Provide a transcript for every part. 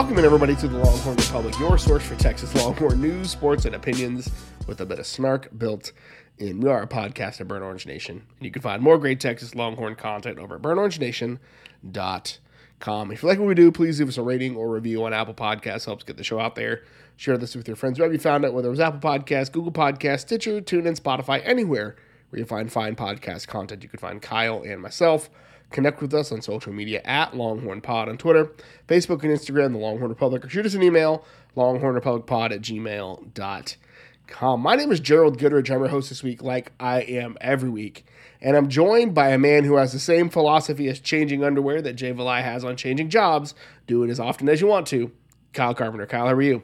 Welcome everybody to the Longhorn Republic, your source for Texas Longhorn news, sports, and opinions with a bit of snark built in. We are a podcast at Burn Orange Nation, and you can find more great Texas Longhorn content over at burnorangenation.com. If you like what we do, please leave us a rating or review on Apple Podcasts. Helps get the show out there. Share this with your friends wherever you found it, whether it was Apple Podcasts, Google Podcasts, Stitcher, TuneIn, Spotify, anywhere where you find fine podcast content. You can find Kyle and myself. Connect with us on social media at Longhorn Pod on Twitter, Facebook, and Instagram, the Longhorn Republic, or shoot us an email, longhornrepublicpod at gmail.com. My name is Gerald Goodrich. I'm your host this week, like I am every week. And I'm joined by a man who has the same philosophy as changing underwear that Jay Valai has on changing jobs. Do it as often as you want to. Kyle Carpenter. Kyle, how are you?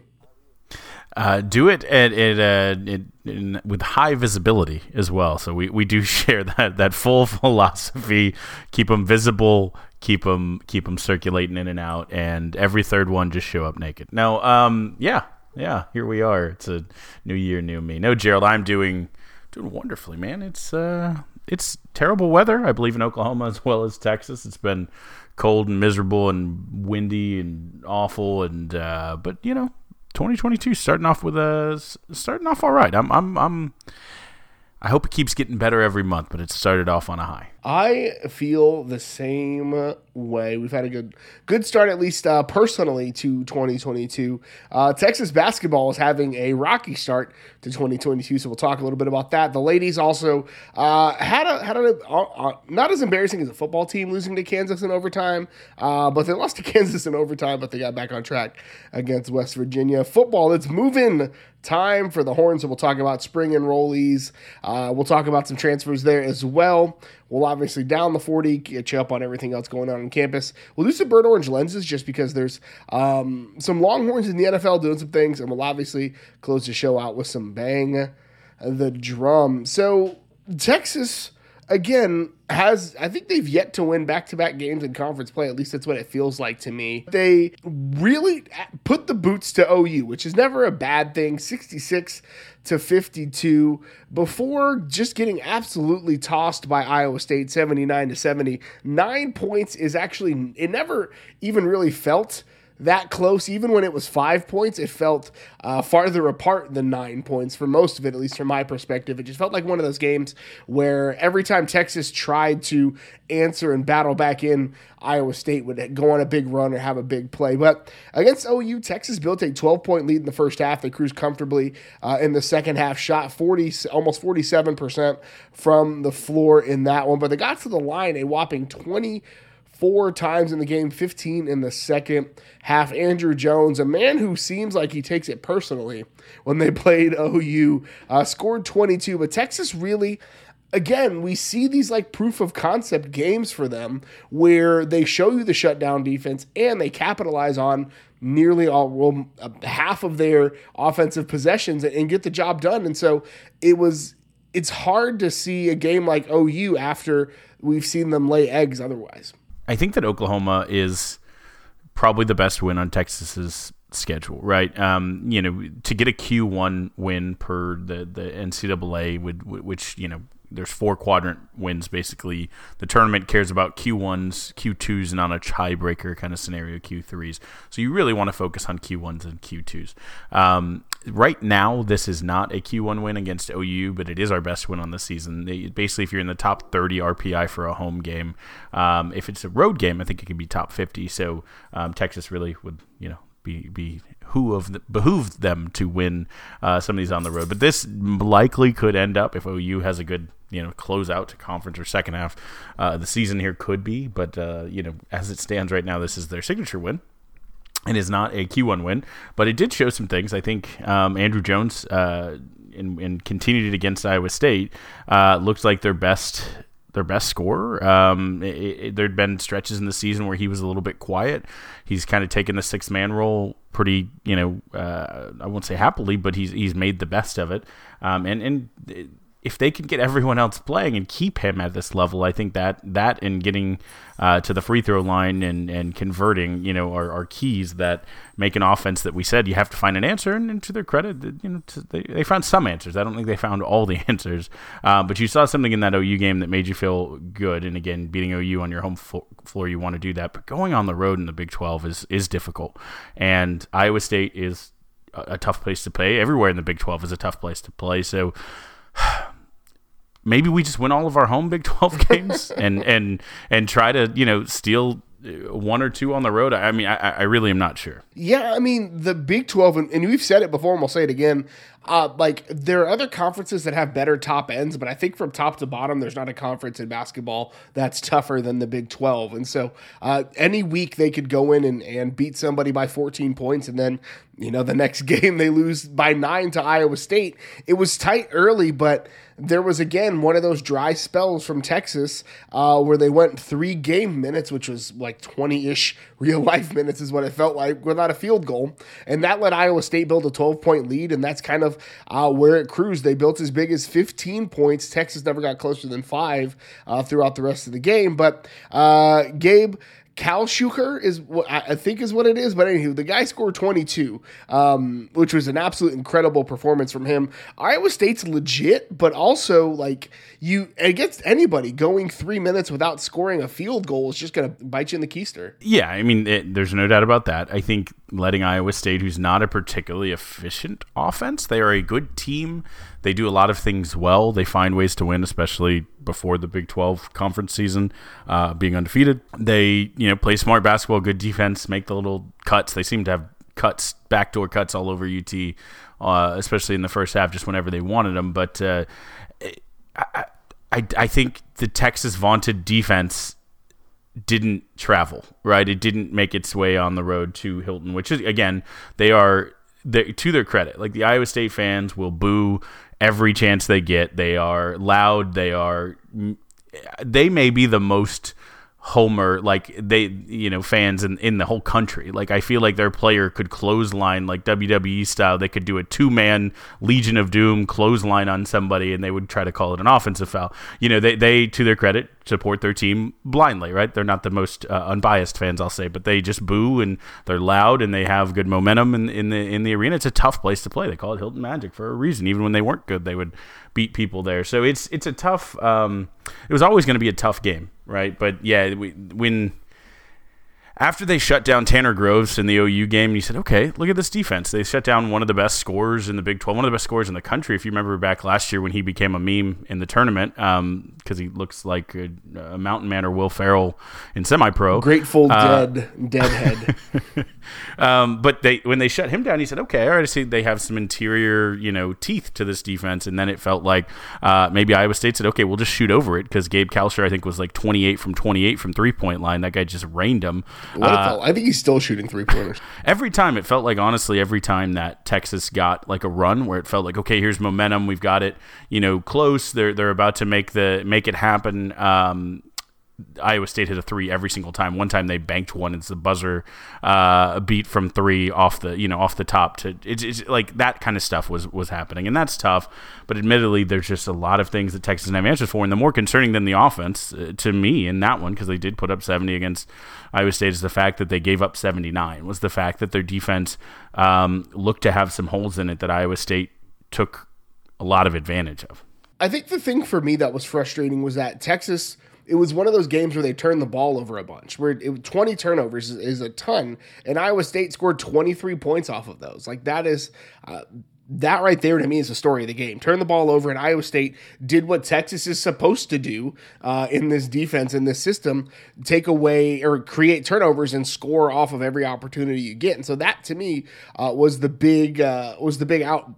Uh, do it at, at uh, in, with high visibility as well. So we, we do share that that full philosophy. Keep them visible. Keep them keep them circulating in and out. And every third one just show up naked. No, um, yeah, yeah. Here we are. It's a new year, new me. No, Gerald, I'm doing doing wonderfully, man. It's uh, it's terrible weather. I believe in Oklahoma as well as Texas. It's been cold and miserable and windy and awful. And uh, but you know 2022 starting off with a starting off all right. I'm I'm I'm I hope it keeps getting better every month, but it started off on a high. I feel the same way. We've had a good good start, at least uh, personally, to 2022. Uh, Texas basketball is having a rocky start to 2022, so we'll talk a little bit about that. The ladies also uh, had a had a uh, uh, not as embarrassing as a football team losing to Kansas in overtime, uh, but they lost to Kansas in overtime, but they got back on track against West Virginia. Football, it's moving time for the Horns, so we'll talk about spring enrollees. we'll talk about some transfers there as well. We'll obviously down the 40, get you up on everything else going on on campus. We'll do some burnt orange lenses just because there's um, some Longhorns in the NFL doing some things, and we'll obviously close the show out with some bang the drum. So, Texas again has I think they've yet to win back-to-back games in conference play. At least that's what it feels like to me. They really put the boots to OU, which is never a bad thing. 66 to 52 before just getting absolutely tossed by Iowa State 79 to 70. 9 points is actually it never even really felt that close. Even when it was five points, it felt uh, farther apart than nine points for most of it, at least from my perspective. It just felt like one of those games where every time Texas tried to answer and battle back in, Iowa State would go on a big run or have a big play. But against OU, Texas built a 12 point lead in the first half. They cruised comfortably uh, in the second half, shot 40, almost 47% from the floor in that one. But they got to the line a whopping 20- four times in the game, 15 in the second half. Andrew Jones, a man who seems like he takes it personally when they played OU, uh, scored 22. But Texas really again, we see these like proof of concept games for them where they show you the shutdown defense and they capitalize on nearly all well, half of their offensive possessions and get the job done. And so it was it's hard to see a game like OU after we've seen them lay eggs otherwise. I think that Oklahoma is probably the best win on Texas's schedule, right? Um, you know, to get a Q one win per the the NCAA would which you know there's four quadrant wins basically. The tournament cares about Q1s, Q2s, and on a tiebreaker kind of scenario, Q3s. So you really want to focus on Q1s and Q2s. Um, right now, this is not a Q1 win against OU, but it is our best win on the season. They, basically, if you're in the top 30 RPI for a home game, um, if it's a road game, I think it could be top 50. So um, Texas really would, you know, be be who of the, behooved them to win uh, some of these on the road. But this likely could end up if OU has a good you know close out to conference or second half. Uh, the season here could be, but uh, you know as it stands right now, this is their signature win. It is not a Q1 win, but it did show some things. I think um, Andrew Jones uh, and, and, continued it against Iowa State uh, looked like their best their best scorer. Um, there'd been stretches in the season where he was a little bit quiet. He's kind of taken the six man role pretty, you know, uh, I won't say happily, but he's he's made the best of it. Um, and and if they can get everyone else playing and keep him at this level, I think that that and getting uh, to the free throw line and, and converting, you know, are, are keys that make an offense that we said you have to find an answer. And, and to their credit, you know, to, they, they found some answers. I don't think they found all the answers, uh, but you saw something in that OU game that made you feel good. And again, beating OU on your home fo- floor, you want to do that. But going on the road in the Big 12 is is difficult, and Iowa State is a, a tough place to play. Everywhere in the Big 12 is a tough place to play. So maybe we just win all of our home Big 12 games and and and try to you know steal uh, one or two on the road. I mean, I, I really am not sure. Yeah, I mean the Big Twelve, and, and we've said it before, and we'll say it again. Uh, like there are other conferences that have better top ends, but I think from top to bottom, there's not a conference in basketball that's tougher than the Big 12. And so uh, any week they could go in and, and beat somebody by 14 points, and then you know the next game they lose by nine to Iowa State. It was tight early, but there was again one of those dry spells from Texas uh, where they went three game minutes, which was like 20 ish real life minutes, is what it felt like, without a field goal. And that let Iowa State build a 12 point lead. And that's kind of uh, where it cruised. They built as big as 15 points. Texas never got closer than five uh, throughout the rest of the game. But uh, Gabe, Kalscheur is what I think is what it is. But anywho, the guy scored 22, um, which was an absolute incredible performance from him. Iowa State's legit, but also like you against anybody going three minutes without scoring a field goal is just going to bite you in the keister. Yeah, I mean, it, there's no doubt about that. I think letting Iowa State, who's not a particularly efficient offense, they are a good team. They do a lot of things well. They find ways to win, especially before the Big 12 conference season, uh, being undefeated. They, you know, play smart basketball, good defense, make the little cuts. They seem to have cuts, backdoor cuts all over UT, uh, especially in the first half, just whenever they wanted them. But uh, I, I, I think the Texas vaunted defense didn't travel, right? It didn't make its way on the road to Hilton, which is, again, they are, to their credit, like the Iowa State fans will boo every chance they get. They are loud. They are. They may be the most homer like they you know fans in, in the whole country like i feel like their player could clothesline like wwe style they could do a two-man legion of doom clothesline on somebody and they would try to call it an offensive foul you know they, they to their credit support their team blindly right? They're not the most uh, unbiased fans i'll say but they just boo and they're loud and they have good momentum in, in the in the arena. It's a tough place to play. They call it hilton magic for a reason. Even when they weren't good they would beat people there. So it's it's a tough um, it was always going to be a tough game right? But yeah, we, when after they shut down Tanner Groves in the OU game, you said, okay, look at this defense. They shut down one of the best scorers in the Big 12, one of the best scorers in the country. If you remember back last year when he became a meme in the tournament, because um, he looks like a, a, mountain man or Will Ferrell in semi-pro. Grateful uh, dead, deadhead. um, but they when they shut him down, he said, okay, I see they have some interior, you know, teeth to this defense. And then it felt like uh, maybe Iowa State said, okay, we'll just shoot over it because Gabe Kalscheur, I think, was like 28 from 28 from three-point line. That guy just rained him. Uh, I think he's still shooting three pointers. every time it felt like, honestly, every time that Texas got like a run where it felt like, okay, here's momentum, we've got it, you know, close. They're they're about to make the make it happen. Um, Iowa State hit a three every single time. One time they banked one. It's the buzzer uh, beat from three off the you know off the top to it's, it's, like that kind of stuff was was happening, and that's tough. But admittedly, there's just a lot of things that Texas didn't have answers for, and the more concerning than the offense uh, to me in that one because they did put up 70 against Iowa State is the fact that they gave up 79. Was the fact that their defense um, looked to have some holes in it that Iowa State took a lot of advantage of. I think the thing for me that was frustrating was that Texas it was one of those games where they turned the ball over a bunch. Where it, 20 turnovers is, is, a ton, and Iowa State scored 23 points off of those. Like that is. Uh, that right there to me is the story of the game. Turn the ball over, and Iowa State did what Texas is supposed to do uh, in this defense, in this system take away or create turnovers and score off of every opportunity you get. And so that to me uh, was the big uh, was the big out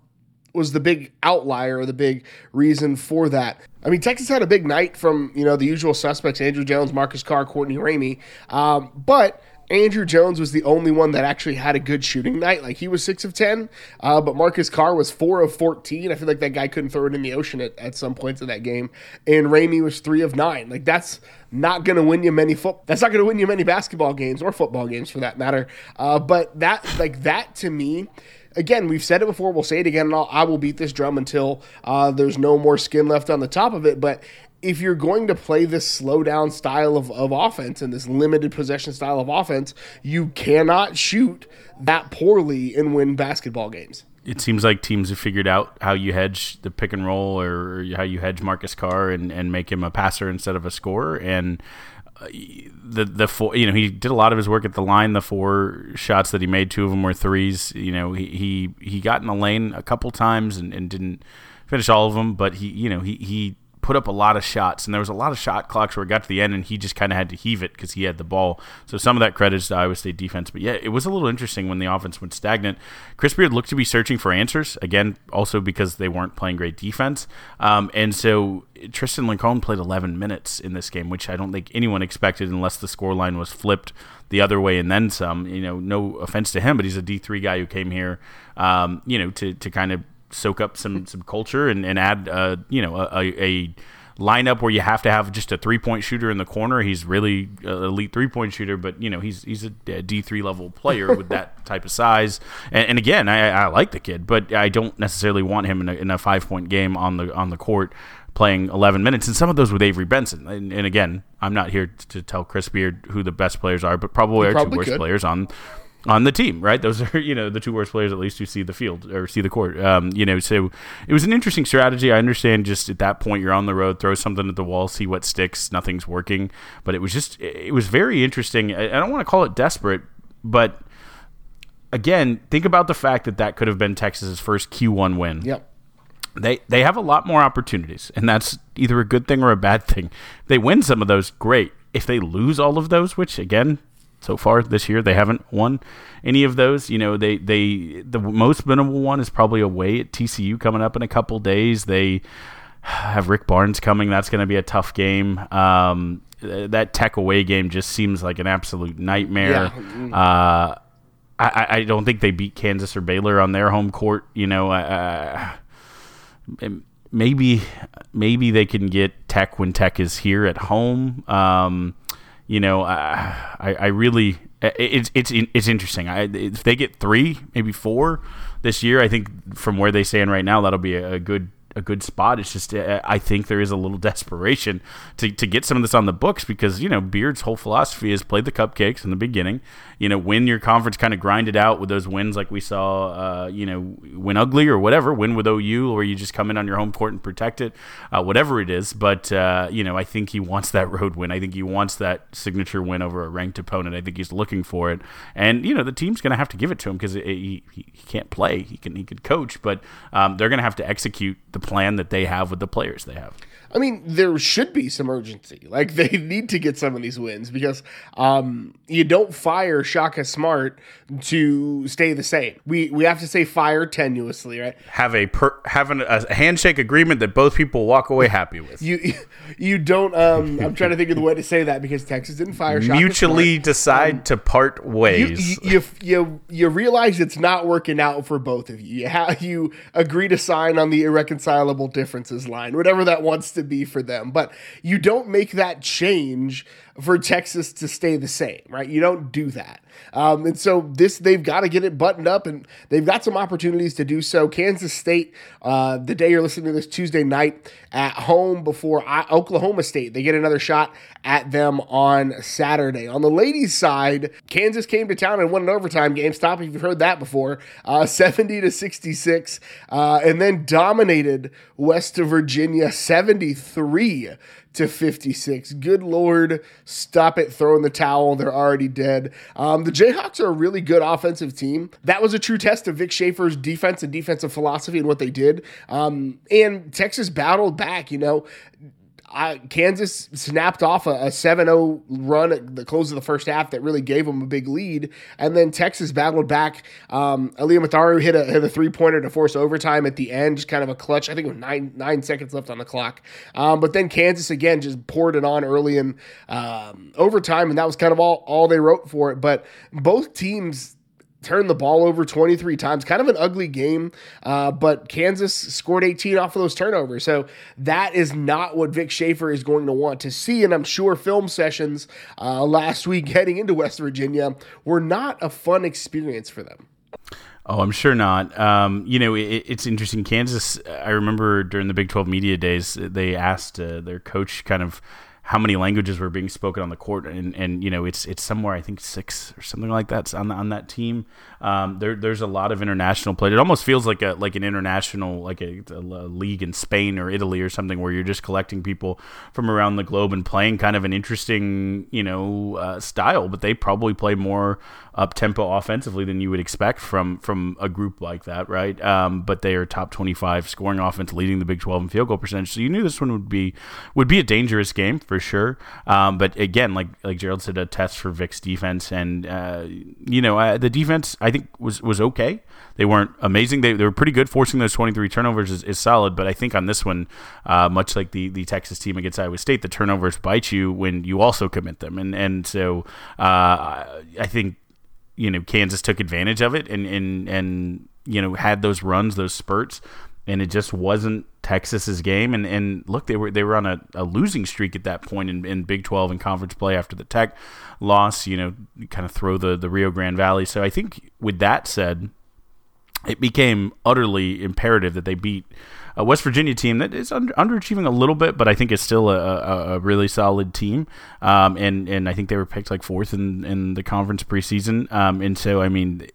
was the big outlier or the big reason for that. I mean, Texas had a big night from you know the usual suspects: Andrew Jones, Marcus Carr, Courtney Ramey. Um, but Andrew Jones was the only one that actually had a good shooting night. Like he was six of ten, uh, but Marcus Carr was four of fourteen. I feel like that guy couldn't throw it in the ocean at, at some points of that game. And Ramey was three of nine. Like that's not going to win you many foot. That's not going to win you many basketball games or football games for that matter. Uh, but that like that to me again, we've said it before. We'll say it again, and I'll, I will beat this drum until uh, there's no more skin left on the top of it. But if you're going to play this slow down style of, of offense and this limited possession style of offense, you cannot shoot that poorly and win basketball games. It seems like teams have figured out how you hedge the pick and roll or how you hedge Marcus Carr and, and make him a passer instead of a scorer. And the the four, you know, he did a lot of his work at the line. The four shots that he made, two of them were threes. You know, he he, he got in the lane a couple times and, and didn't finish all of them, but he you know he he put up a lot of shots, and there was a lot of shot clocks where it got to the end, and he just kind of had to heave it because he had the ball. So some of that credits to Iowa State defense. But yeah, it was a little interesting when the offense went stagnant. Chris Beard looked to be searching for answers again, also because they weren't playing great defense, um, and so Tristan Lincoln played 11 minutes in this game, which I don't think anyone expected unless the scoreline was flipped the other way and then some. You know, no offense to him, but he's a D3 guy who came here, um, you know, to, to kind of soak up some some culture and, and add uh, you know a, a, lineup where you have to have just a three point shooter in the corner. He's really an elite three point shooter, but you know he's he's a D three level player with that type of size. And, and again, I, I, like the kid, but I don't necessarily want him in a, in a five point game on the on the court playing 11 minutes, and some of those with Avery Benson. And, and again, I'm not here to tell Chris Beard who the best players are, but probably are two worst could. players on on the team, right? Those are you know the two worst players at least who see the field or see the court. Um, you know, so it was an interesting strategy. I understand. Just at that point, you're on the road, throw something at the wall, see what sticks. Nothing's working, but it was just it was very interesting. I, I don't want to call it desperate, but again, think about the fact that that could have been Texas's first Q1 win. Yep. They they have a lot more opportunities, and that's either a good thing or a bad thing. If they win some of those, great. If they lose all of those, which again so far this year. They haven't won any of those. You know, they they the most minimal one is probably away at TCU coming up in a couple days. They have Rick Barnes coming. That's going to be a tough game. Um, that Tech away game just seems like an absolute nightmare. Yeah. Uh, I, I, don't think they beat Kansas or Baylor on their home court. You know, uh, maybe maybe they can get Tech when Tech is here at home. Um, you know, uh, I, I really it's it's it's interesting. I, if they get three, maybe four this year, I think from where they stand right now, that'll be a good a good spot. It's just uh, I think there is a little desperation to, to get some of this on the books because you know Beard's whole philosophy is play the cupcakes in the beginning. You know, win your conference, kind of grind it out with those wins like we saw. Uh, you know, win ugly or whatever, win with OU, or you just come in on your home court and protect it, uh, whatever it is. But uh, you know, I think he wants that road win. I think he wants that signature win over a ranked opponent. I think he's looking for it, and you know, the team's going to have to give it to him because he, he, he can't play. He can he can coach, but um, they're going to have to execute the plan that they have with the players they have. I mean, there should be some urgency. Like they need to get some of these wins because um, you don't fire Shaka Smart to stay the same. We we have to say fire tenuously, right? Have a per, have an, a handshake agreement that both people walk away happy with. You you don't. Um, I'm trying to think of the way to say that because Texas didn't fire. Shaka Mutually Smart. decide um, to part ways. You, you, you you realize it's not working out for both of you. You have you agree to sign on the irreconcilable differences line, whatever that wants to be for them. But you don't make that change for Texas to stay the same, right? You don't do that. Um, and so this they've got to get it buttoned up, and they've got some opportunities to do so. Kansas State, uh, the day you're listening to this Tuesday night at home before I, Oklahoma State, they get another shot at them on Saturday. On the ladies' side, Kansas came to town and won an overtime game. Stop if you've heard that before, uh, 70 to 66, uh, and then dominated West Virginia 73 to 56. Good Lord, stop it throwing the towel. They're already dead. Um, the Jayhawks are a really good offensive team. That was a true test of Vic Schaefer's defense and defensive philosophy and what they did. Um, and Texas battled back, you know. I, Kansas snapped off a, a 7-0 run at the close of the first half that really gave them a big lead, and then Texas battled back. Um, Aliyah Matharu hit a, hit a three pointer to force overtime at the end, just kind of a clutch. I think it was nine nine seconds left on the clock. Um, but then Kansas again just poured it on early in um, overtime, and that was kind of all all they wrote for it. But both teams turned the ball over 23 times. Kind of an ugly game, uh, but Kansas scored 18 off of those turnovers. So that is not what Vic Schaefer is going to want to see. And I'm sure film sessions uh, last week heading into West Virginia were not a fun experience for them. Oh, I'm sure not. Um, you know, it, it's interesting. Kansas. I remember during the Big 12 media days, they asked uh, their coach kind of how many languages were being spoken on the court, and, and you know it's it's somewhere I think six or something like that on on that team. Um, there there's a lot of international play. It almost feels like a like an international like a, a, league in Spain or Italy or something where you're just collecting people from around the globe and playing kind of an interesting you know uh, style. But they probably play more up tempo offensively than you would expect from from a group like that, right? Um, but they are top 25 scoring offense, leading the Big 12 in field goal percentage. So you knew this one would be would be a dangerous game for sure. Um, but again, like like Gerald said, a test for Vic's defense, and uh, you know uh, the defense I think was was okay. They weren't amazing. They, they were pretty good. Forcing those 23 turnovers is, is solid. But I think on this one, uh, much like the, the Texas team against Iowa State, the turnovers bite you when you also commit them. And and so uh, I think you know Kansas took advantage of it and and and you know had those runs, those spurts, and it just wasn't Texas's game. And and look, they were they were on a, a losing streak at that point in, in Big Twelve and conference play after the Tech loss. You know, kind of throw the the Rio Grande Valley. So I think with that said, it became utterly imperative that they beat a West Virginia team that is under, underachieving a little bit, but I think is still a, a, a really solid team. Um, and and I think they were picked like fourth in, in the conference preseason. Um, and so I mean.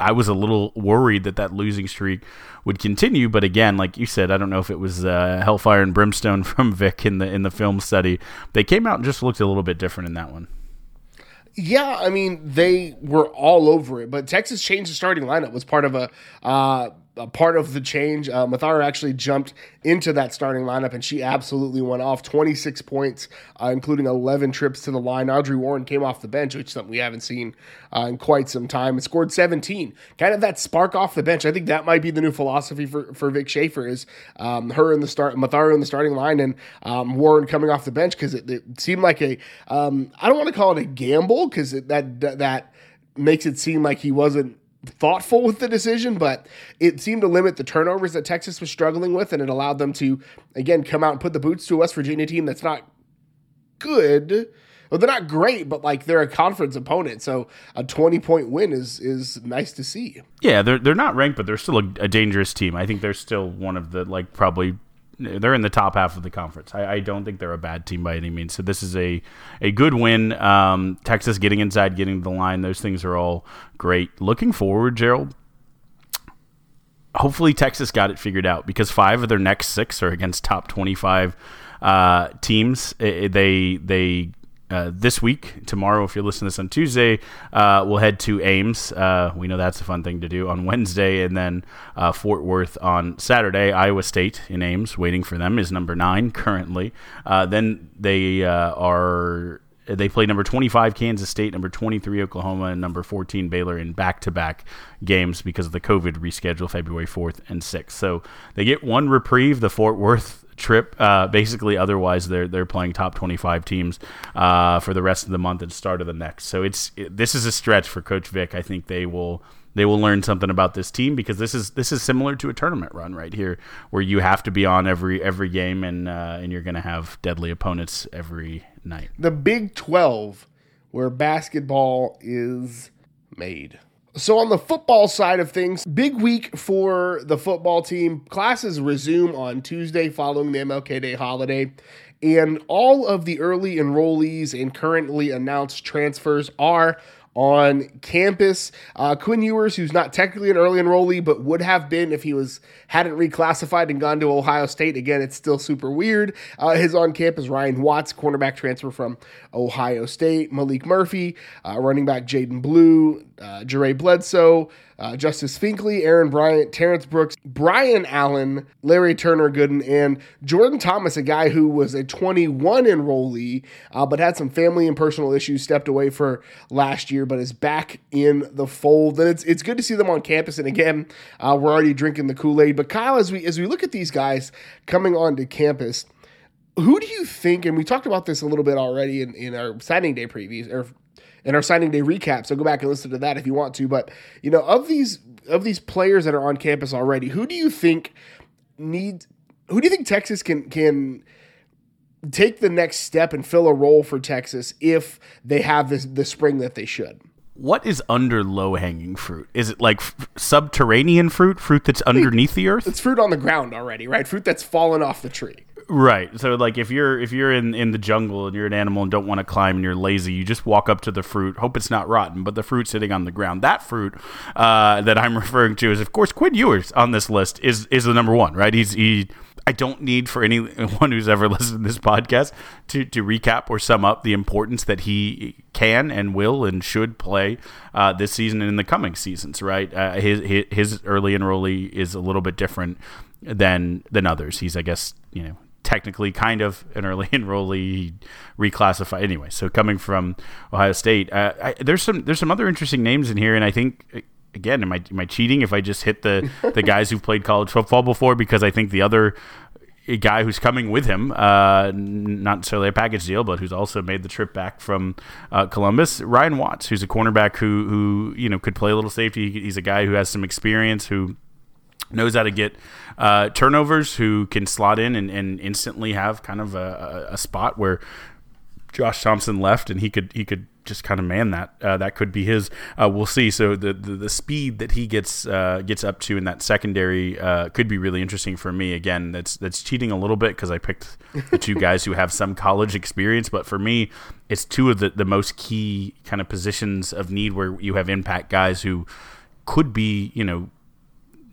I was a little worried that that losing streak would continue, but again, like you said, I don't know if it was uh, hellfire and brimstone from Vic in the in the film study. They came out and just looked a little bit different in that one. Yeah, I mean they were all over it, but Texas changed the starting lineup was part of a uh, a part of the change. Uh, Matharu actually jumped into that starting lineup, and she absolutely went off 26 points, uh, including 11 trips to the line. Audrey Warren came off the bench, which is something we haven't seen uh, in quite some time, and scored 17. Kind of that spark off the bench. I think that might be the new philosophy for, for Vic Schaefer is um, her in the start, Matharu in the starting line, and um, Warren coming off the bench because it, it, seemed like a um, I don't want to call it a gamble because that that makes it seem like he wasn't thoughtful with the decision, but it seemed to limit the turnovers that Texas was struggling with, and it allowed them to again come out and put the boots to a West Virginia team that's not good. Well, they're not great, but like they're a conference opponent, so a twenty point win is is nice to see. Yeah, they're they're not ranked, but they're still a, a dangerous team. I think they're still one of the like probably they're in the top half of the conference. I, I, don't think they're a bad team by any means. So this is a a good win. Um, Texas getting inside, getting to the line, those things are all great. Looking forward, Gerald. Hopefully Texas got it figured out because five of their next six are against top twenty five uh, teams. They they uh, this week, tomorrow, if you're listening to this on Tuesday, uh, we'll head to Ames. Uh, we know that's a fun thing to do on Wednesday, and then uh, Fort Worth on Saturday. Iowa State in Ames, waiting for them, is number nine currently. Uh, then they are they play number 25 Kansas State, number 23 Oklahoma, and number 14 Baylor in back-to-back games because of the COVID reschedule February 4th and 6th. So they get one reprieve. The Fort Worth trip. Uh, basically, otherwise they're they're playing top twenty five teams uh, for the rest of the month and start of the next. So it's it, this is a stretch for Coach Vic. I think they will they will learn something about this team because this is this is similar to a tournament run right here, where you have to be on every every game and uh, and you're going to have deadly opponents every night. The Big Twelve, where basketball is made. So, on the football side of things, big week for the football team. Classes resume on Tuesday following the MLK Day holiday. And all of the early enrollees and currently announced transfers are on campus. Uh, Quinn Ewers, who's not technically an early enrollee, but would have been if he was hadn't reclassified and gone to Ohio State. Again, it's still super weird. Uh, his on campus Ryan Watts, cornerback transfer from Ohio State. Malik Murphy, uh, running back Jaydon Blue, uh, Bledsoe uh, Justice Finkley, Aaron Bryant, Terrence Brooks, Bryan Allen, Larry Turner Gooden, and Jordan Thomas, a guy who was a 21 enrollee, uh, but had some family and personal issues, stepped away for last year, but is back in the fold. And it's it's good to see them on campus. And again, uh, we're already drinking the Kool Aid. But Kyle, as we as we look at these guys coming onto campus who do you think and we talked about this a little bit already in, in our signing day previews or in our signing day recap. So go back and listen to that if you want to. But you know, of these of these players that are on campus already, who do you think needs? Who do you think Texas can can take the next step and fill a role for Texas if they have this the spring that they should? what is under low hanging fruit? Is it like f- subterranean fruit, fruit that's underneath the earth? It's fruit on the ground already, right? Fruit that's fallen off the tree. Right. So like if you're if you're in in the jungle and you're an animal and don't want to climb and you're lazy, you just walk up to the fruit, hope it's not rotten, but the fruit sitting on the ground. That fruit uh, that I'm referring to is of course Quinn Ewers on this list is is the number one, right? He's he I don't need for anyone who's ever listened to this podcast to, to recap or sum up the importance that he can and will and should play uh, this season and in the coming seasons. Right, uh, his his early enrollee is a little bit different than than others. He's I guess you know technically kind of an early enrollee reclassified anyway. So coming from Ohio State, uh, I, there's some there's some other interesting names in here, and I think again, am I am I cheating if I just hit the the guys who've played college football before? Because I think the other guy who's coming with him, uh, not necessarily a package deal, but who's also made the trip back from uh, Columbus, Ryan Watts, who's a cornerback who who you know could play a little safety. He's a guy who has some experience who knows how to get uh, turnovers, who can slot in and, and instantly have kind of a, a, spot where Josh Thompson left, and he could he could just kind of man that. Uh, that could be his. Uh, we'll see. So the, the, the speed that he gets uh, gets up to in that secondary uh, could be really interesting for me. Again, that's that's cheating a little bit because I picked the two guys who have some college experience, but for me, it's two of the the most key kind of positions of need where you have impact guys who could be you know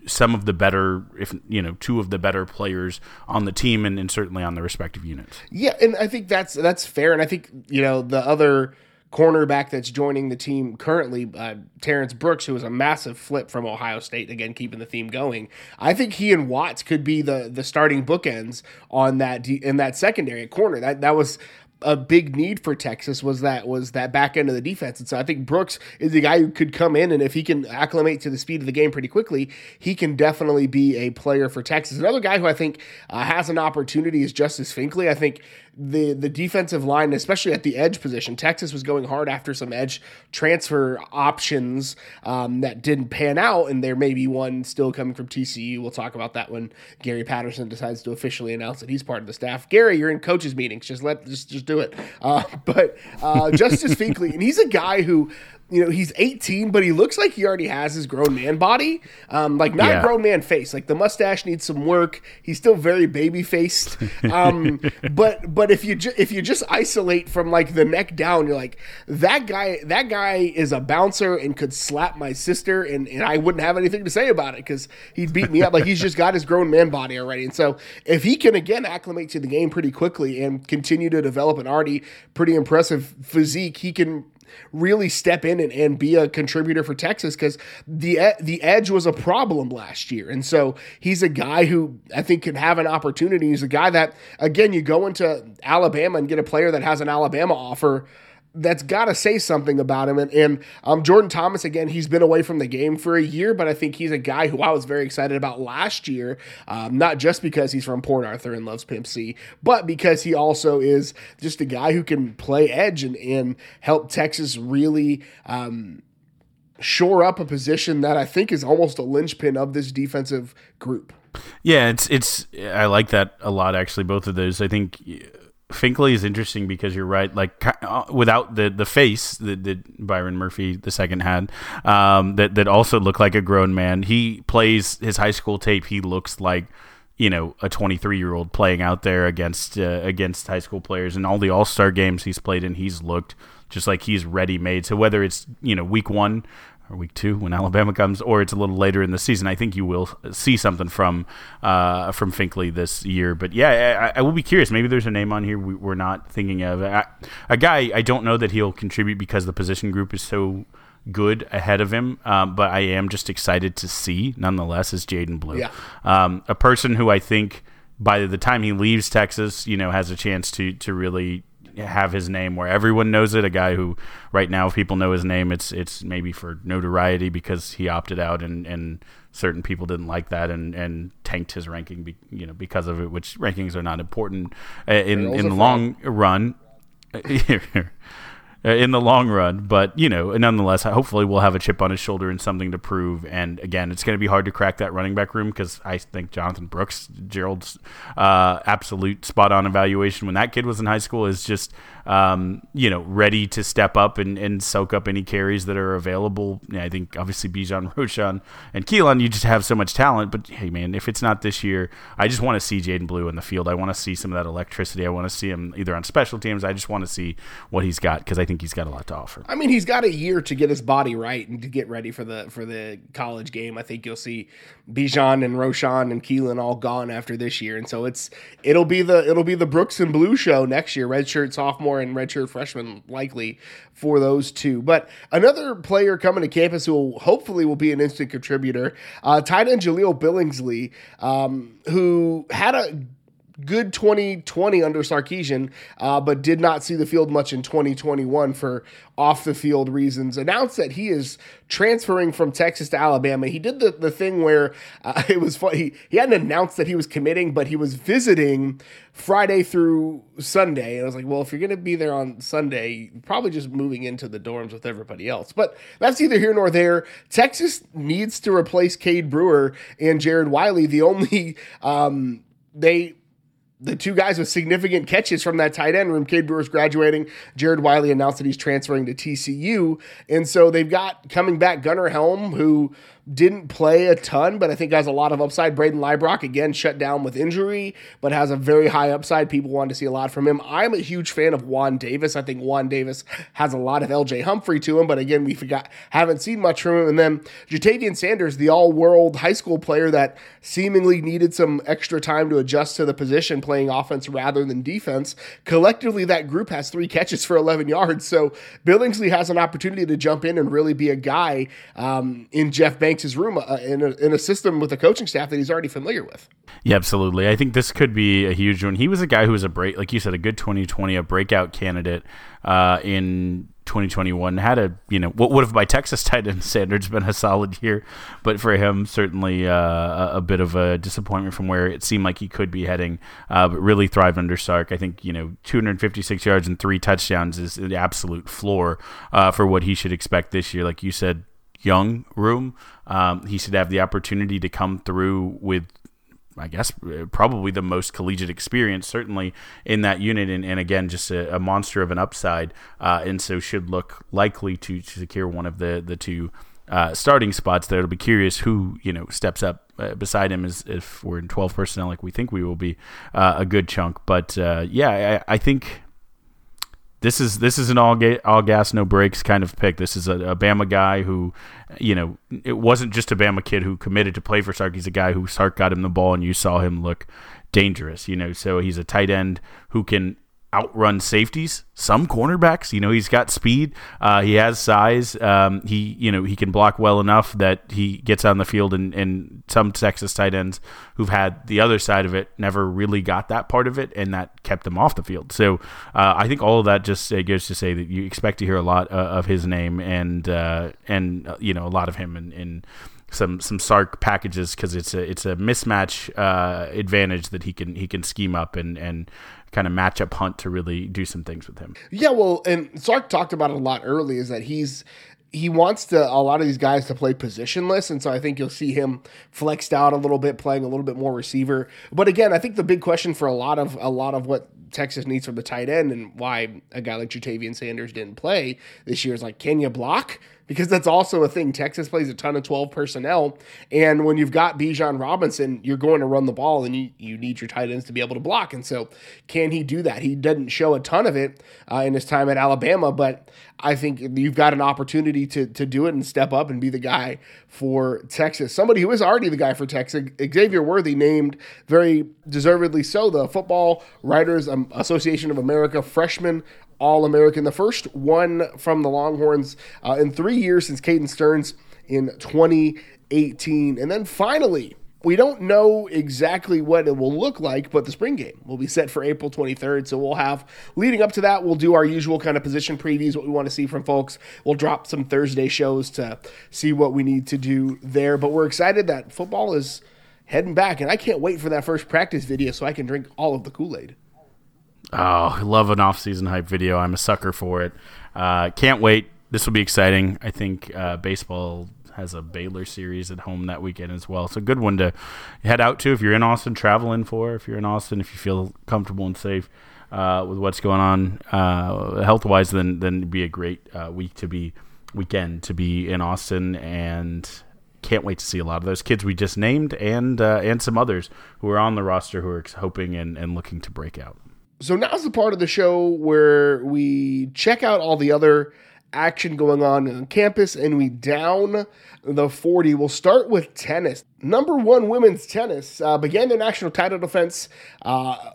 some of the better, if you know, two of the better players on the team, and, and, certainly on the respective units. Yeah, and I think that's that's fair, and I think you know the other cornerback that's joining the team currently, uh, Terrence Brooks, who was a massive flip from Ohio State, again keeping the theme going. I think he and Watts could be the the starting bookends on that in that secondary corner. That that was a big need for Texas was that was that back end of the defense. And so I think Brooks is the guy who could come in and if he can acclimate to the speed of the game pretty quickly, he can definitely be a player for Texas. Another guy who I think uh, has an opportunity is Justice Finkley. I think the the defensive line, especially at the edge position. Texas was going hard after some edge transfer options um, that didn't pan out, and there may be one still coming from TCU. We'll talk about that when Gary Patterson decides to officially announce that he's part of the staff. Gary, you're in coaches meetings. Just let just just do it. Uh, but uh, Justice Finkley, and he's a guy who you know he's 18 but he looks like he already has his grown man body. Um, like not yeah. grown man face. Like the mustache needs some work. He's still very baby faced um, but but if you ju- if you just isolate from like the neck down you're like that guy that guy is a bouncer and could slap my sister and, and i wouldn't have anything to say about it because he'd beat me up. Like he's just got his grown man body already. And so if he can again acclimate to the game pretty quickly and continue to develop an already pretty impressive physique he can really step in and, and be a contributor for Texas because the the edge was a problem last year, and so he's a guy who I think can have an opportunity. He's a guy that again you go into Alabama and get a player that has an Alabama offer that's got to say something about him. And, and um, Jordan Thomas, again, he's been away from the game for a year, but I think he's a guy who I was very excited about last year, um, not just because he's from Port Arthur and loves Pimp C, but because he also is just a guy who can play edge and, and help Texas really. Um, shore up a position that I think is almost a linchpin of this defensive group. Yeah, it's it's I like that a lot actually both of those. I think Finkley is interesting because you're right. Like uh, without the the face that, that Byron Murphy the second had, um, that that also looked like a grown man. He plays his high school tape. He looks like you know a 23 year old playing out there against uh, against high school players and all the All Star games he's played in. He's looked just like he's ready made. So whether it's you know week one or week two when Alabama comes, or it's a little later in the season. I think you will see something from uh, from Finkley this year. But yeah, I, I, will be curious. Maybe there's a name on here we, are not thinking of. I, a guy I don't know that he'll contribute because the position group is so good ahead of him, um, but I am just excited to see nonetheless is Jaydon Blue, yeah. um, a person who I think by the time he leaves Texas, you know, has a chance to to really have his name where everyone knows it. A guy who right now, if people know his name, it's it's maybe for notoriety because he opted out and and certain people didn't like that and and tanked his ranking, be, you know, because of it. Which rankings are not important uh, in in the long run. Uh, in the long run. But you know, nonetheless, hopefully we'll have a chip on his shoulder and something to prove. And again, it's going to be hard to crack that running back room because I think Jonathan Brooks, Gerald's uh, absolute spot on evaluation when that kid was in high school is just um, you know, ready to step up and, and soak up any carries that are available. I think obviously Bijan, Roschon, and Keilan, you just have so much talent. But hey, man, if it's not this year, I just want to see Jaydon Blue in the field. I want to see some of that electricity. I want to see him either on special teams. I just want to see what he's got because I think he's got a lot to offer. I mean, he's got a year to get his body right and to get ready for the for the college game. I think you'll see Bijan and Roschon and Keilan all gone after this year, and so it's it'll be the it'll be the Brooks and Blue show next year. Redshirt sophomore and redshirt freshman likely for those two. But another player coming to campus who will, hopefully will be an instant contributor, uh, tight end Jahleel Billingsley, um, who had a good 2020 under Sarkisian, uh, but did not see the field much in 2021 for off the field reasons. Announced that he is transferring from Texas to Alabama. He did the, the thing where uh, it was funny. He, he hadn't announced that he was committing, but he was visiting Friday through Sunday. And I was like, well, if you're going to be there on Sunday, probably just moving into the dorms with everybody else. But that's either here nor there. Texas needs to replace Cade Brewer and Jared Wiley. The only, um, they, the two guys with significant catches from that tight end room. Cade Brewer's graduating. Jared Wiley announced that he's transferring to TCU. And so they've got coming back Gunnar Helm, who didn't play a ton, but I think has a lot of upside. Brayden Liebrock, again, shut down with injury, but has a very high upside. People want to see a lot from him. I'm a huge fan of Juan Davis. I think Juan Davis has a lot of LJ Humphrey to him, but again, we forgot, haven't seen much from him. And then Ja'Tavion Sanders, the all world high school player that seemingly needed some extra time to adjust to the position, playing offense rather than defense. Collectively, that group has three catches for 11 yards. So Billingsley has an opportunity to jump in and really be a guy um, in Jeff Banks' room uh, in, a, in a system with a coaching staff that he's already familiar with. Yeah, absolutely. I think this could be a huge one. He was a guy who was a break, like you said, a good 2020, a breakout candidate uh, in 2021 had a you know what would have by Texas tight end standards been a solid year, but for him certainly uh, a, bit of a disappointment from where it seemed like he could be heading. Uh, but really thrived under Sark. I think you know 256 yards and three touchdowns is the absolute floor uh, for what he should expect this year. Like you said, young room. Um, he should have the opportunity to come through with I guess probably the most collegiate experience, certainly in that unit, and, and again, just a, a, monster of an upside, uh, and so should look likely to, to secure one of the the two uh, starting spots there. It'll be curious who you know steps up uh, beside him as if we're in twelve personnel, like we think we will be, uh, a good chunk. But uh, yeah, I, I think this is this is an all ga- all gas no brakes kind of pick. This is a, a Bama guy who, you know, it wasn't just a Bama kid who committed to play for Sark. He's a guy who Sark got him the ball and you saw him look dangerous. You know, so he's a tight end who can outrun safeties. Some cornerbacks, you know, he's got speed. Uh, he has size. Um, he, you know, he can block well enough that he gets on the field. And, and some Texas tight ends who've had the other side of it never really got that part of it, and that kept them off the field. So uh, I think all of that just uh, goes to say that you expect to hear a lot uh, of his name and uh, and you know a lot of him in. in some some Sark packages because it's a it's a mismatch uh, advantage that he can he can scheme up and and kind of matchup hunt to really do some things with him. Yeah, well, and Sark talked about it a lot early is that he's he wants to a lot of these guys to play positionless, and so I think you'll see him flexed out a little bit, playing a little bit more receiver. But again, I think the big question for a lot of a lot of what Texas needs from the tight end and why a guy like Ja'Tavion Sanders didn't play this year is like, can you block? Because that's also a thing. Texas plays a ton of 12 personnel. And when you've got Bijan Robinson, you're going to run the ball and you, you need your tight ends to be able to block. And so, can he do that? He doesn't show a ton of it uh, in his time at Alabama, but I think you've got an opportunity to, to do it and step up and be the guy for Texas. Somebody who is already the guy for Texas, Xavier Worthy, named very deservedly so the Football Writers Association of America Freshman all American, the first one from the Longhorns uh, in three years since Caden Sterns in 2018. And then finally, we don't know exactly what it will look like, but the spring game will be set for April 23rd. So we'll have, leading up to that, we'll do our usual kind of position previews, what we want to see from folks. We'll drop some Thursday shows to see what we need to do there. But we're excited that football is heading back, and I can't wait for that first practice video so I can drink all of the Kool Aid. Oh, I love an off-season hype video. I'm a sucker for it. Uh, can't wait. This will be exciting. I think uh, baseball has a Baylor series at home that weekend as well. So good one to head out to if you're in Austin, travel in for. If you're in Austin, if you feel comfortable and safe. uh, with what's going on uh, health wise, then then it'd be a great uh, week to be weekend to be in Austin and. Can't wait to see a lot of those kids we just named and uh, and some others who are on the roster who are hoping and, and looking to break out. So now's the part of the show where we check out all the other action going on on campus and we down the 40. We'll start with tennis. Number one women's tennis uh, began their national title defense. Uh,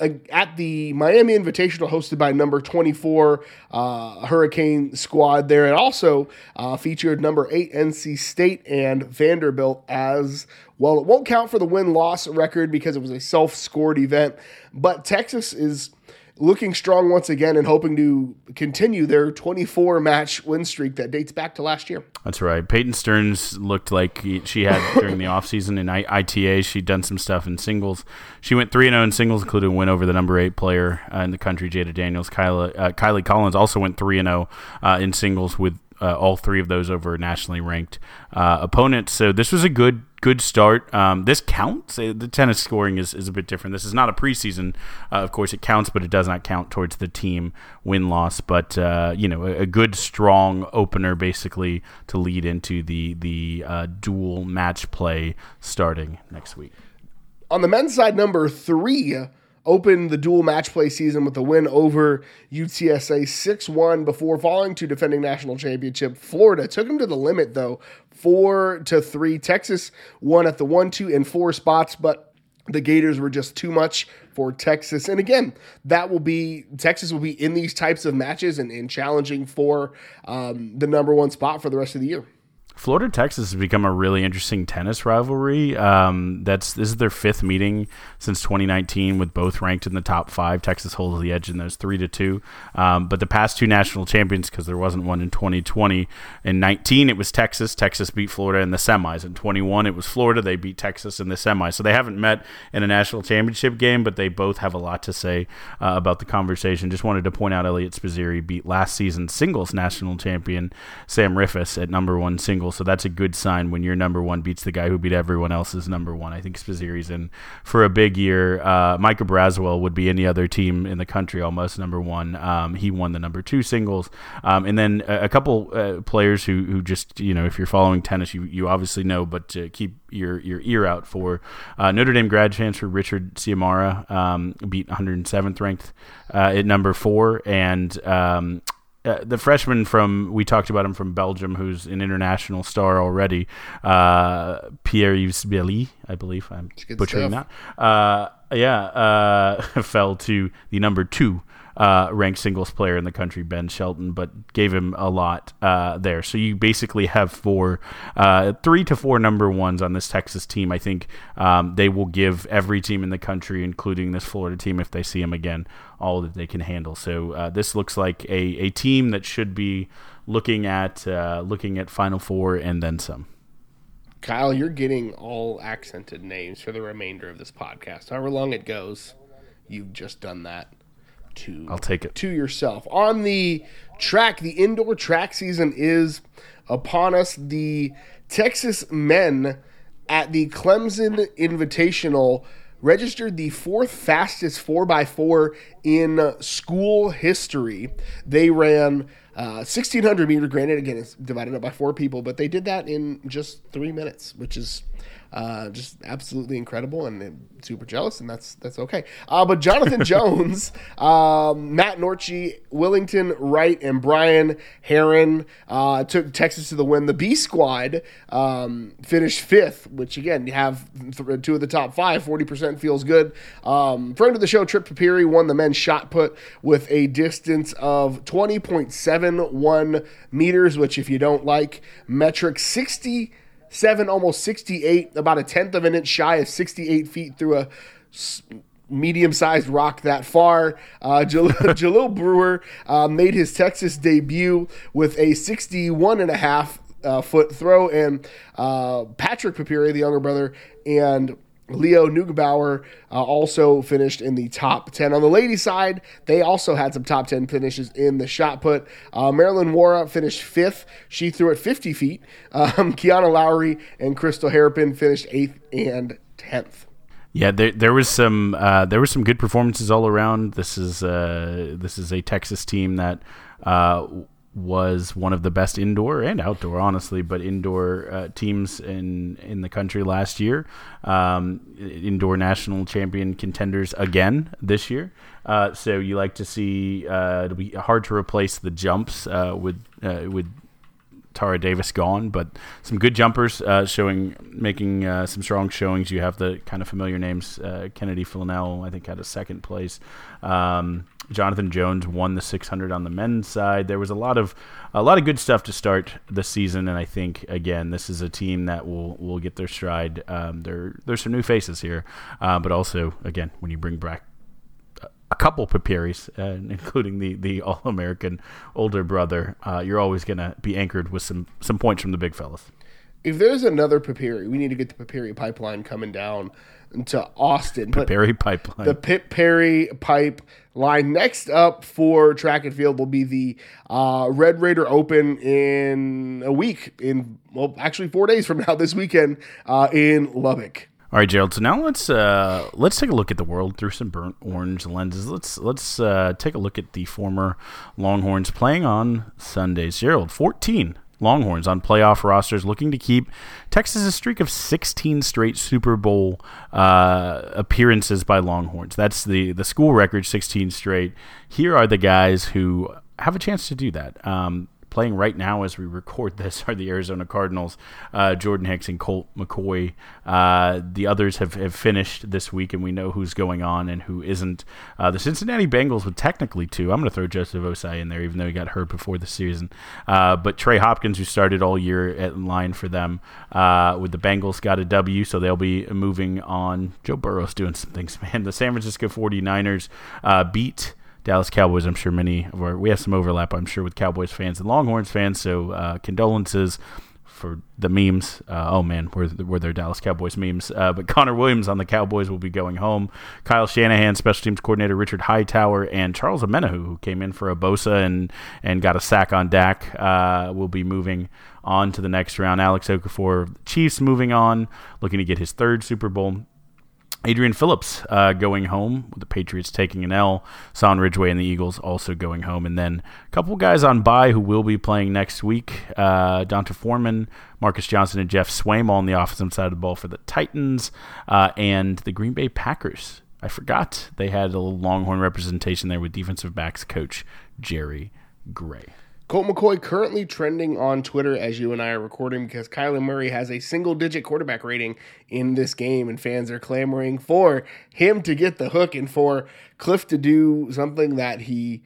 at the Miami Invitational hosted by number 24 uh, Hurricane squad there. It also uh, featured number 8 NC State and Vanderbilt as well. It won't count for the win loss record because it was a self scored event, but Texas is looking strong once again and hoping to continue their 24 match win streak that dates back to last year. That's right. Peyton Stearns looked like she had during the offseason in ITA. She'd done some stuff in singles. She went 3 0 in singles, including a win over the number eight player uh, in the country, Jada Daniels. Kyla, uh, Kylie Collins also went 3 0 uh, in singles with uh, all three of those over nationally ranked uh, opponents. So this was a good good start. Um, this counts. Uh, the tennis scoring is, is a bit different. This is not a preseason. Uh, of course, it counts, but it does not count towards the team win loss. But uh, you know, a, a, good strong opener basically to lead into the the uh, dual match play starting next week. On the men's side, number three opened the dual match play season with a win over UTSA 6 1 before falling to defending national championship. Florida took them to the limit, though, 4 to 3. Texas won at the 1, 2, and 4 spots, but the Gators were just too much for Texas. And again, that will be Texas will be in these types of matches and, and challenging for um, the number one spot for the rest of the year. Florida Texas has become a really interesting tennis rivalry. Um, that's this is their fifth meeting since 2019, with both ranked in the top five. Texas holds the edge in those three to two. Um, but the past two national champions, because there wasn't one in 2020, in 19 it was Texas. Texas beat Florida in the semis. In 21 it was Florida. They beat Texas in the semis. So they haven't met in a national championship game, but they both have a lot to say uh, about the conversation. Just wanted to point out Elliot Spizzirri beat last season's singles national champion Sam Riffice at number one singles so that's a good sign when your number one beats the guy who beat everyone else's number one. I think Spizzirri's in for a big year. Uh, Micah Braswell would be any other team in the country almost number one. Um, he won the number two singles, um, and then a, a couple uh, players who who just you know if you're following tennis, you you obviously know, but keep your your ear out for uh, Notre Dame grad transfer Richard Ciamarra um, beat 107th ranked uh, at number four and um, uh, the freshman from we talked about him from Belgium, who's an international star already, uh, Pierre Yves Bailly, I believe I'm butchering stuff. that. Uh, yeah, uh, fell to the number two uh, ranked singles player in the country, Ben Shelton, but gave him a lot uh, there. So you basically have four, uh, three to four number ones on this Texas team. I think um, they will give every team in the country, including this Florida team, if they see him again, all that they can handle. So uh, this looks like a, a team that should be looking at uh, looking at Final Four and then some. Kyle, you're getting all accented names for the remainder of this podcast. However long it goes, you've just done that to I'll take it to yourself. On the track, the indoor track season is upon us. The Texas men at the Clemson Invitational registered the fourth fastest 4x4 in school history. They ran uh, 1600 meter, granted, again, it's divided up by four people, but they did that in just three minutes, which is uh, just absolutely incredible and super jealous, and that's that's okay. Uh, but Jonathan Jones, um, Matt Norchi, Willington Wright, and Brian Heron uh, took Texas to the win. The B squad um, finished fifth, which again you have th- two of the top five. Forty percent feels good. Um, friend of the show, Tripp Piperi, won the men's shot put with a distance of twenty point seven one meters, which if you don't like metric sixty seven, almost 68, about a tenth of an inch shy of 68 feet through a medium sized rock that far. Uh, Jalil, Jalil Brewer uh, made his Texas debut with a 61 and a half uh, foot throw, and uh, Patrick Piperi, the younger brother, and Leo Neugebauer uh, also finished in the top 10. On the ladies' side, they also had some top 10 finishes in the shot put. Uh, Marilyn Wara finished fifth. She threw at 50 feet. Um, Kiana Lowry and Crystal Harrapin finished eighth and 10th. Yeah, there there was some uh, there were some good performances all around. This is uh, this is a Texas team that uh, was one of the best indoor and outdoor, honestly, but indoor uh, teams in in the country last year. Um, indoor national champion contenders again this year. Uh, so you like to see uh, it'll be hard to replace the jumps uh, with uh, with Tara Davis gone, but some good jumpers uh, showing, making uh, some strong showings. You have the kind of familiar names. Uh, Kennedy Flannel, I think, had a second place. Um, Jonathan Jones won the 600 on the men's side. There was a lot of a lot of good stuff to start the season, and I think again, this is a team that will will get their stride. Um, there there's some new faces here, uh, but also again, when you bring back a couple Piperis, uh, including the the All American older brother, uh, you're always going to be anchored with some some points from the big fellas. If there's another Piperi, we need to get the Piperi pipeline coming down to Austin. Perry pipeline. The Pit Perry pipe line. Next up for track and field will be the uh, Red Raider Open in a week. In well, actually four days from now, this weekend uh, in Lubbock. All right, Gerald. So now let's uh, let's take a look at the world through some burnt orange lenses. Let's let's uh, take a look at the former Longhorns playing on Sundays. Gerald, fourteen Longhorns on playoff rosters, looking to keep Texas' a streak of 16 straight Super Bowl uh, appearances by Longhorns. That's the the school record, 16 straight. Here are the guys who have a chance to do that. Um, playing right now as we record this are the Arizona Cardinals, uh, Jordan Hicks and Colt McCoy. Uh, the others have, have finished this week, and we know who's going on and who isn't. Uh, the Cincinnati Bengals would technically, too. I'm going to throw Joseph Ossai in there, even though he got hurt before the season. Uh, but Trey Hopkins, who started all year at line for them uh, with the Bengals, got a W, so they'll be moving on. Joe Burrow's doing some things, man. The San Francisco 49ers uh, beat Dallas Cowboys. I'm sure many of our we have some overlap. I'm sure with Cowboys fans and Longhorns fans. So uh, condolences for the memes. Uh, oh man, were were there Dallas Cowboys memes? Uh, but Connor Williams on the Cowboys will be going home. Kyle Shanahan, special teams coordinator Richard Hightower, and Charles Omenihu, who came in for a Bosa and and got a sack on Dak, uh, will be moving on to the next round. Alex Okafor, Chiefs moving on, looking to get his third Super Bowl. Adrian Phillips uh, going home with the Patriots taking an L. Son Ridgeway and the Eagles also going home. And then a couple guys on bye who will be playing next week. Uh, D'Onta Foreman, Marcus Johnson, and Geoff Swaim all on the offensive side of the ball for the Titans. Uh, and the Green Bay Packers. I forgot they had a Longhorn representation there with defensive backs coach Jerry Gray. Colt McCoy currently trending on Twitter as you and I are recording because Kyler Murray has a single digit quarterback rating in this game, and fans are clamoring for him to get the hook and for Cliff to do something that he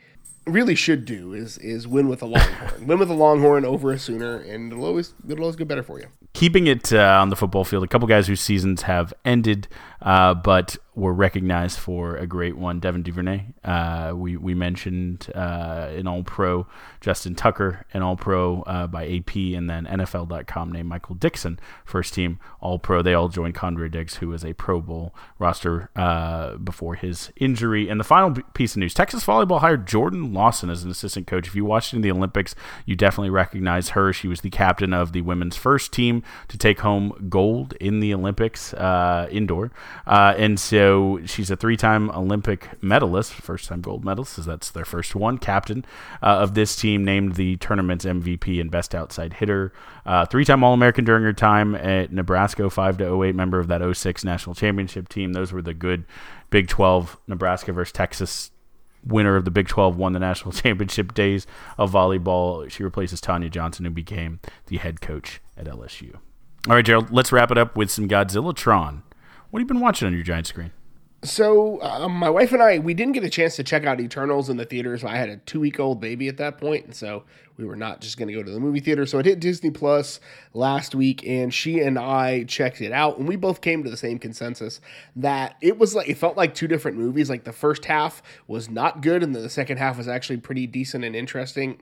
really should do is is win with a longhorn. win with a longhorn over a sooner, and it'll always it'll always get better for you. Keeping it uh, on the football field, a couple guys whose seasons have ended, uh, but were recognized for a great one. Devin Duvernay, uh, we we mentioned uh, an All Pro, Justin Tucker, an All Pro uh, by AP, and then NFL.com named Michael Dickson first team All Pro. They all joined Quandre Diggs, who was a Pro Bowl roster uh, before his injury. And the final piece of news: Texas volleyball hired Jordan Larson as an assistant coach. If you watched in the Olympics, you definitely recognize her. She was the captain of the women's first team to take home gold in the Olympics uh, indoor, uh, and so she's a three-time Olympic medalist, first-time gold medalist, because that's their first one. Captain uh, of this team, named the tournament's MVP and best outside hitter. Uh, three-time All-American during her time at Nebraska, 05 to 08, member of that 06 national championship team. Those were the good Big 12 Nebraska versus Texas winner of the Big 12 won the national championship days of volleyball. She replaces Tonya Johnson, who became the head coach at LSU. All right, Gerald, let's wrap it up with some Godzilla Tron. What have you been watching on your giant screen? So, um, my wife and I, we didn't get a chance to check out Eternals in the theaters. I had a two week old baby at that point, and so we were not just going to go to the movie theater. So it hit Disney Plus last week, and she and I checked it out, and we both came to the same consensus that it was like it felt like two different movies. Like the first half was not good, and then the second half was actually pretty decent and interesting.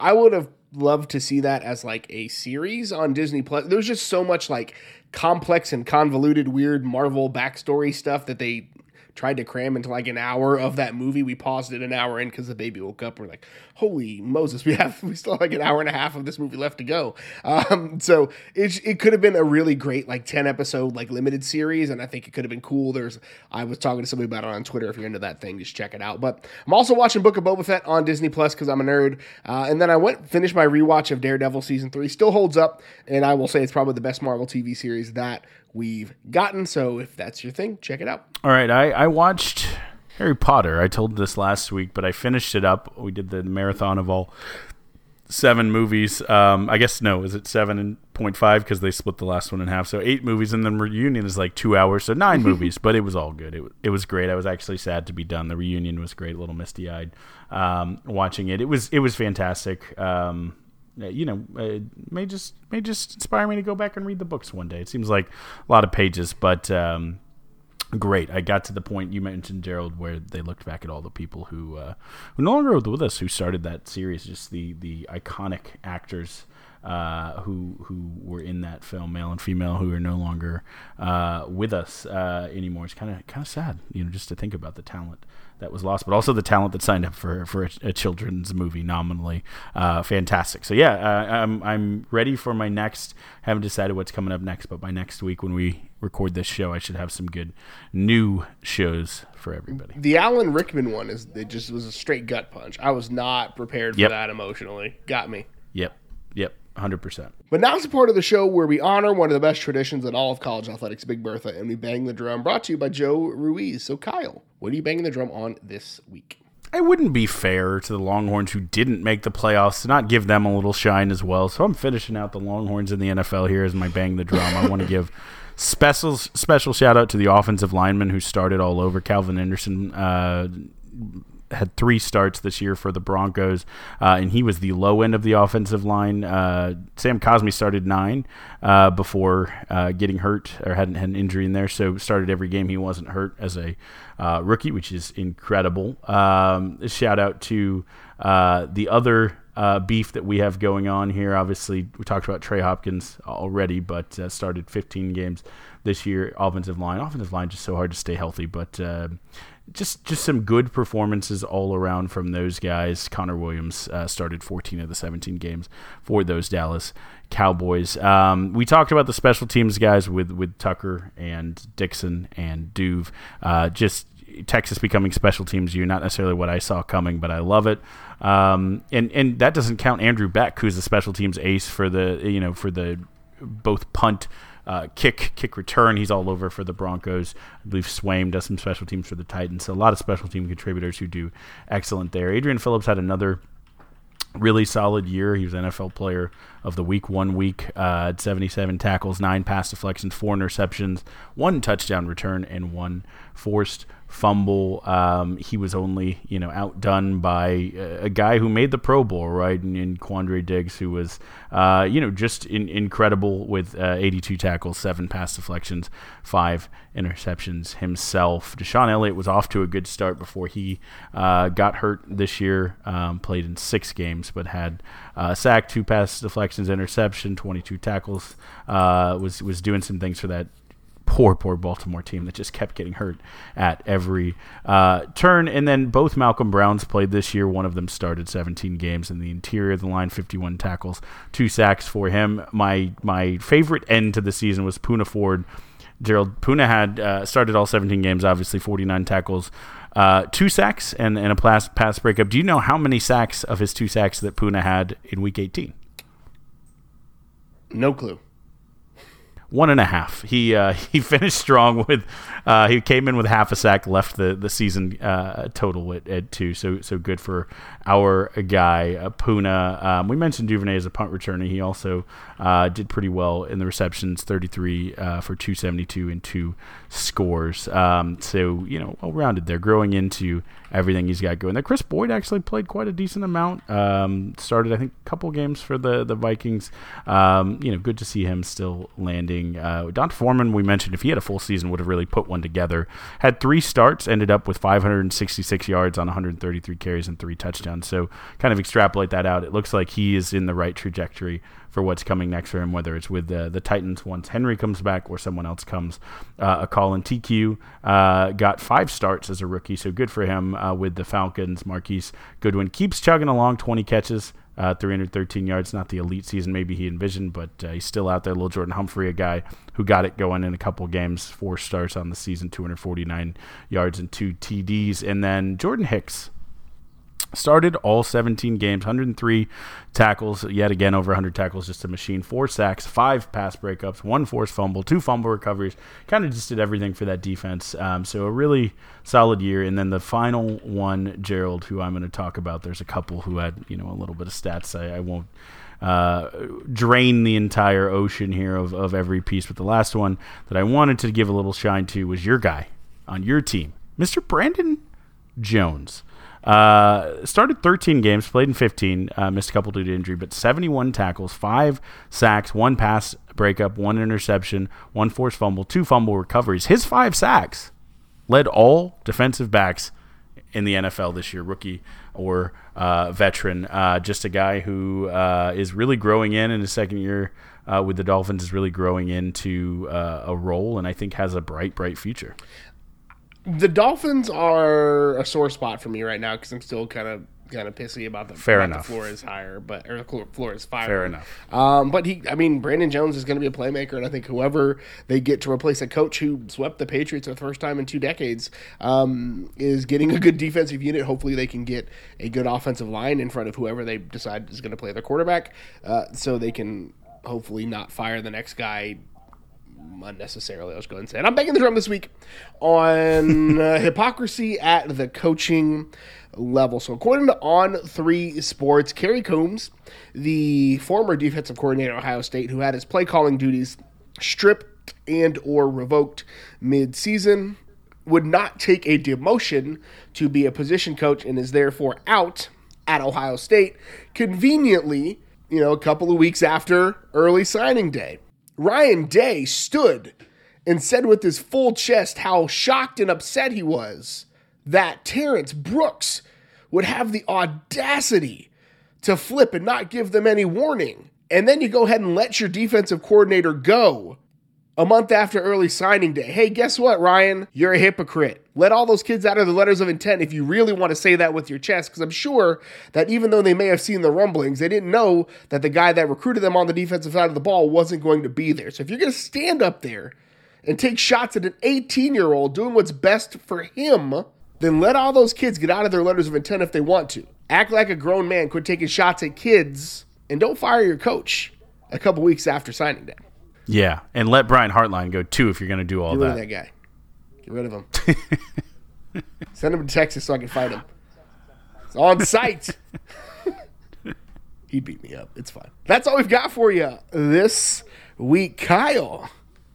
I would have loved to see that as like a series on Disney Plus. There's just so much like complex and convoluted, weird Marvel backstory stuff that they tried to cram into like an hour of that movie. We paused it an hour in because the baby woke up. We're like, holy Moses, we have we still have like an hour and a half of this movie left to go. Um, so it it could have been a really great like ten episode like limited series, and I think it could have been cool. There's I was talking to somebody about it on Twitter. If you're into that thing, just check it out. But I'm also watching Book of Boba Fett on Disney Plus because I'm a nerd. Uh, and then I went finished my rewatch of Daredevil season three. Still holds up, and I will say it's probably the best Marvel TV series that we've gotten. So if that's your thing, check it out. All right, I, I watched Harry Potter. I told this last week, but I finished it up. We did the marathon of all seven movies. Um, I guess no, is it seven and point five because they split the last one in half? So eight movies, and then reunion is like two hours, so nine movies. But it was all good. It it was great. I was actually sad to be done. The reunion was great. A little misty eyed um, watching it. It was it was fantastic. Um, you know, it may just may just inspire me to go back and read the books one day. It seems like a lot of pages, but um, great. I got to the point you mentioned, Gerald, where they looked back at all the people who uh, who no longer with us, who started that series, just the the iconic actors. Uh, who who were in that film, male and female, who are no longer uh, with us uh, anymore. It's kind of kind of sad, you know, just to think about the talent that was lost, but also the talent that signed up for for a, a children's movie nominally. Uh, fantastic. So yeah, uh, I'm I'm ready for my next. Haven't decided what's coming up next, but by next week when we record this show, I should have some good new shows for everybody. The Alan Rickman one is it just was a straight gut punch. I was not prepared for Yep. that emotionally. Got me. Yep, yep, hundred percent. But now it's a part of the show where we honor one of the best traditions in all of college athletics, Big Bertha, and we bang the drum. Brought to you by Joe Ruiz. So Kyle, what are you banging the drum on this week? It wouldn't be fair to the Longhorns who didn't make the playoffs to not give them a little shine as well. So I'm finishing out the Longhorns in the NFL here as my bang the drum. I want to give special special shout out to the offensive lineman who started all over. Calvin Anderson uh, had three starts this year for the Broncos, uh, and he was the low end of the offensive line. Uh, Sam Cosmi started nine uh, before uh, getting hurt or hadn't had an injury in there, so started every game he wasn't hurt as a uh, rookie, which is incredible. Um, shout out to uh, the other. Uh, beef that we have going on here. Obviously, we talked about Trey Hopkins already, but uh, started 15 games this year. Offensive line, offensive line, just so hard to stay healthy, but uh, just just some good performances all around from those guys. Connor Williams uh, started 14 of the 17 games for those Dallas Cowboys. Um, we talked about the special teams guys with with Tucker and Dickson and Duve. Uh, just Texas becoming special teams you not necessarily what I saw coming, but I love it. Um, and and that doesn't count Andrew Beck, who's the special teams ace for the you know for the both punt uh, kick, kick return. He's all over for the Broncos. I believe Swaim does some special teams for the Titans. So a lot of special team contributors who do excellent there. Adrian Phillips had another really solid year. He was an NFL Player of the Week one week. Uh, had 77 tackles, nine pass deflections, four interceptions, one touchdown return, and one forced fumble. Um, he was only you know outdone by a, a guy who made the Pro Bowl, right? In, in Quandre Diggs, who was uh, you know just in, incredible with uh, 82 tackles, seven pass deflections, five interceptions himself. Deshaun Elliott was off to a good start before he uh, got hurt this year. Um, played in six games, but had uh, sack, two pass deflections, interception, 22 tackles. Uh, was was doing some things for that poor, poor Baltimore team that just kept getting hurt at every uh, turn. And then both Malcolm Browns played this year. One of them started 17 games in the interior of the line, 51 tackles, two sacks for him. My my favorite end to the season was Poona Ford. Gerald Poona had uh, started all 17 games, obviously 49 tackles, uh, two sacks, and, and a pass, pass breakup. Do you know how many sacks of his two sacks that Poona had in Week 18? No clue. one and a half. He uh, he finished strong with uh, he came in with half a sack, left the the season uh, total at, at two. So so good for our guy uh, Poona. Um, we mentioned Duvernay as a punt returner. He also uh, did pretty well in the receptions, thirty three uh, for two seventy two and two scores. Um, so you know well rounded there, growing into everything he's got going there. Kris Boyd actually played quite a decent amount. Um, started I think a couple games for the the Vikings. Um, you know, good to see him still landing. Uh, Don Foreman, we mentioned, if he had a full season, would have really put one together. Had three starts, ended up with 566 yards on 133 carries and three touchdowns. So, kind of extrapolate that out. It looks like he is in the right trajectory for what's coming next for him, whether it's with the, the Titans once Henry comes back or someone else comes. Uh, a Colin TQ uh, got five starts as a rookie, so good for him uh, with the Falcons. Marquise Goodwin keeps chugging along, 20 catches. Uh, 313 yards, not the elite season maybe he envisioned, but uh, he's still out there. Little Jordan Humphrey, a guy who got it going in a couple games, four starts on the season, 249 yards and two TDs. And then Jordan Hicks, Started all 17 games, 103 tackles, yet again over 100 tackles, just a machine. Four sacks, five pass breakups, one forced fumble, two fumble recoveries. Kind of just did everything for that defense. Um, so a really solid year. And then the final one, Gerald, who I'm going to talk about. There's a couple who had you know a little bit of stats. I, I won't uh, drain the entire ocean here of, of every piece. But the last one that I wanted to give a little shine to was your guy on your team, Mr. Brandon Jones. Uh, started 13 games, played in 15, uh, missed a couple due to injury, but 71 tackles, five sacks, one pass breakup, one interception, one forced fumble, two fumble recoveries. His five sacks led all defensive backs in the NFL this year, rookie or uh, veteran. Uh, just a guy who uh, is really growing in in his second year uh, with the Dolphins, is really growing into a role, and I think has a bright, bright future the Dolphins are a sore spot for me right now because I'm still kind of kind of pissy about the fair enough. The floor is higher, but or the floor is fire. Fair enough. Um, but he, I mean, Brandon Jones is going to be a playmaker, and I think whoever they get to replace a coach who swept the Patriots for the first time in two decades um, is getting a good defensive unit. Hopefully, they can get a good offensive line in front of whoever they decide is going to play their quarterback, uh, so they can hopefully not fire the next guy unnecessarily. I was going to say. And I'm banging the drum this week on uh, hypocrisy at the coaching level. So, according to On Three Sports, Kerry Coombs, the former defensive coordinator at Ohio State, who had his play calling duties stripped and or revoked mid-season, would not take a demotion to be a position coach and is therefore out at Ohio State. Conveniently, you know, a couple of weeks after early signing day. Ryan Day stood and said with his full chest how shocked and upset he was that Terrence Brooks would have the audacity to flip and not give them any warning. And then you go ahead and let your defensive coordinator go a month after early signing day. Hey, guess what, Ryan? You're a hypocrite. Let all those kids out of the letters of intent if you really want to say that with your chest, because I'm sure that even though they may have seen the rumblings, they didn't know that the guy that recruited them on the defensive side of the ball wasn't going to be there. So if you're going to stand up there and take shots at an 18 year old doing what's best for him, then let all those kids get out of their letters of intent if they want to. Act like a grown man, quit taking shots at kids, and don't fire your coach a couple weeks after signing day. Yeah, and let Brian Hartline go too if you're going to do all Get that. rid of that guy. Get rid of him. Send him to Texas so I can fight him. It's on site. he beat me up. It's fine. That's all we've got for you this week. Kyle,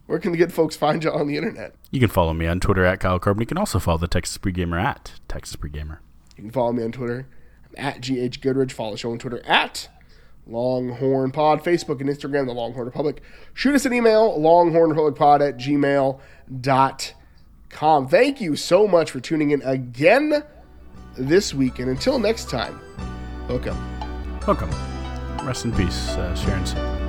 where can the good folks find you on the internet? You can follow me on Twitter at Kyle Carbon. You can also follow the Texas Pregamer at Texas Pregamer. You can follow me on Twitter. I'm at GH Goodridge. Follow the show on Twitter at Longhorn Pod, Facebook and Instagram, The Longhorn Republic. Shoot us an email, longhornrepublicpod at gmail.com. Thank you so much for tuning in again this week. And until next time, welcome. Welcome. Rest in peace, uh, Sharon.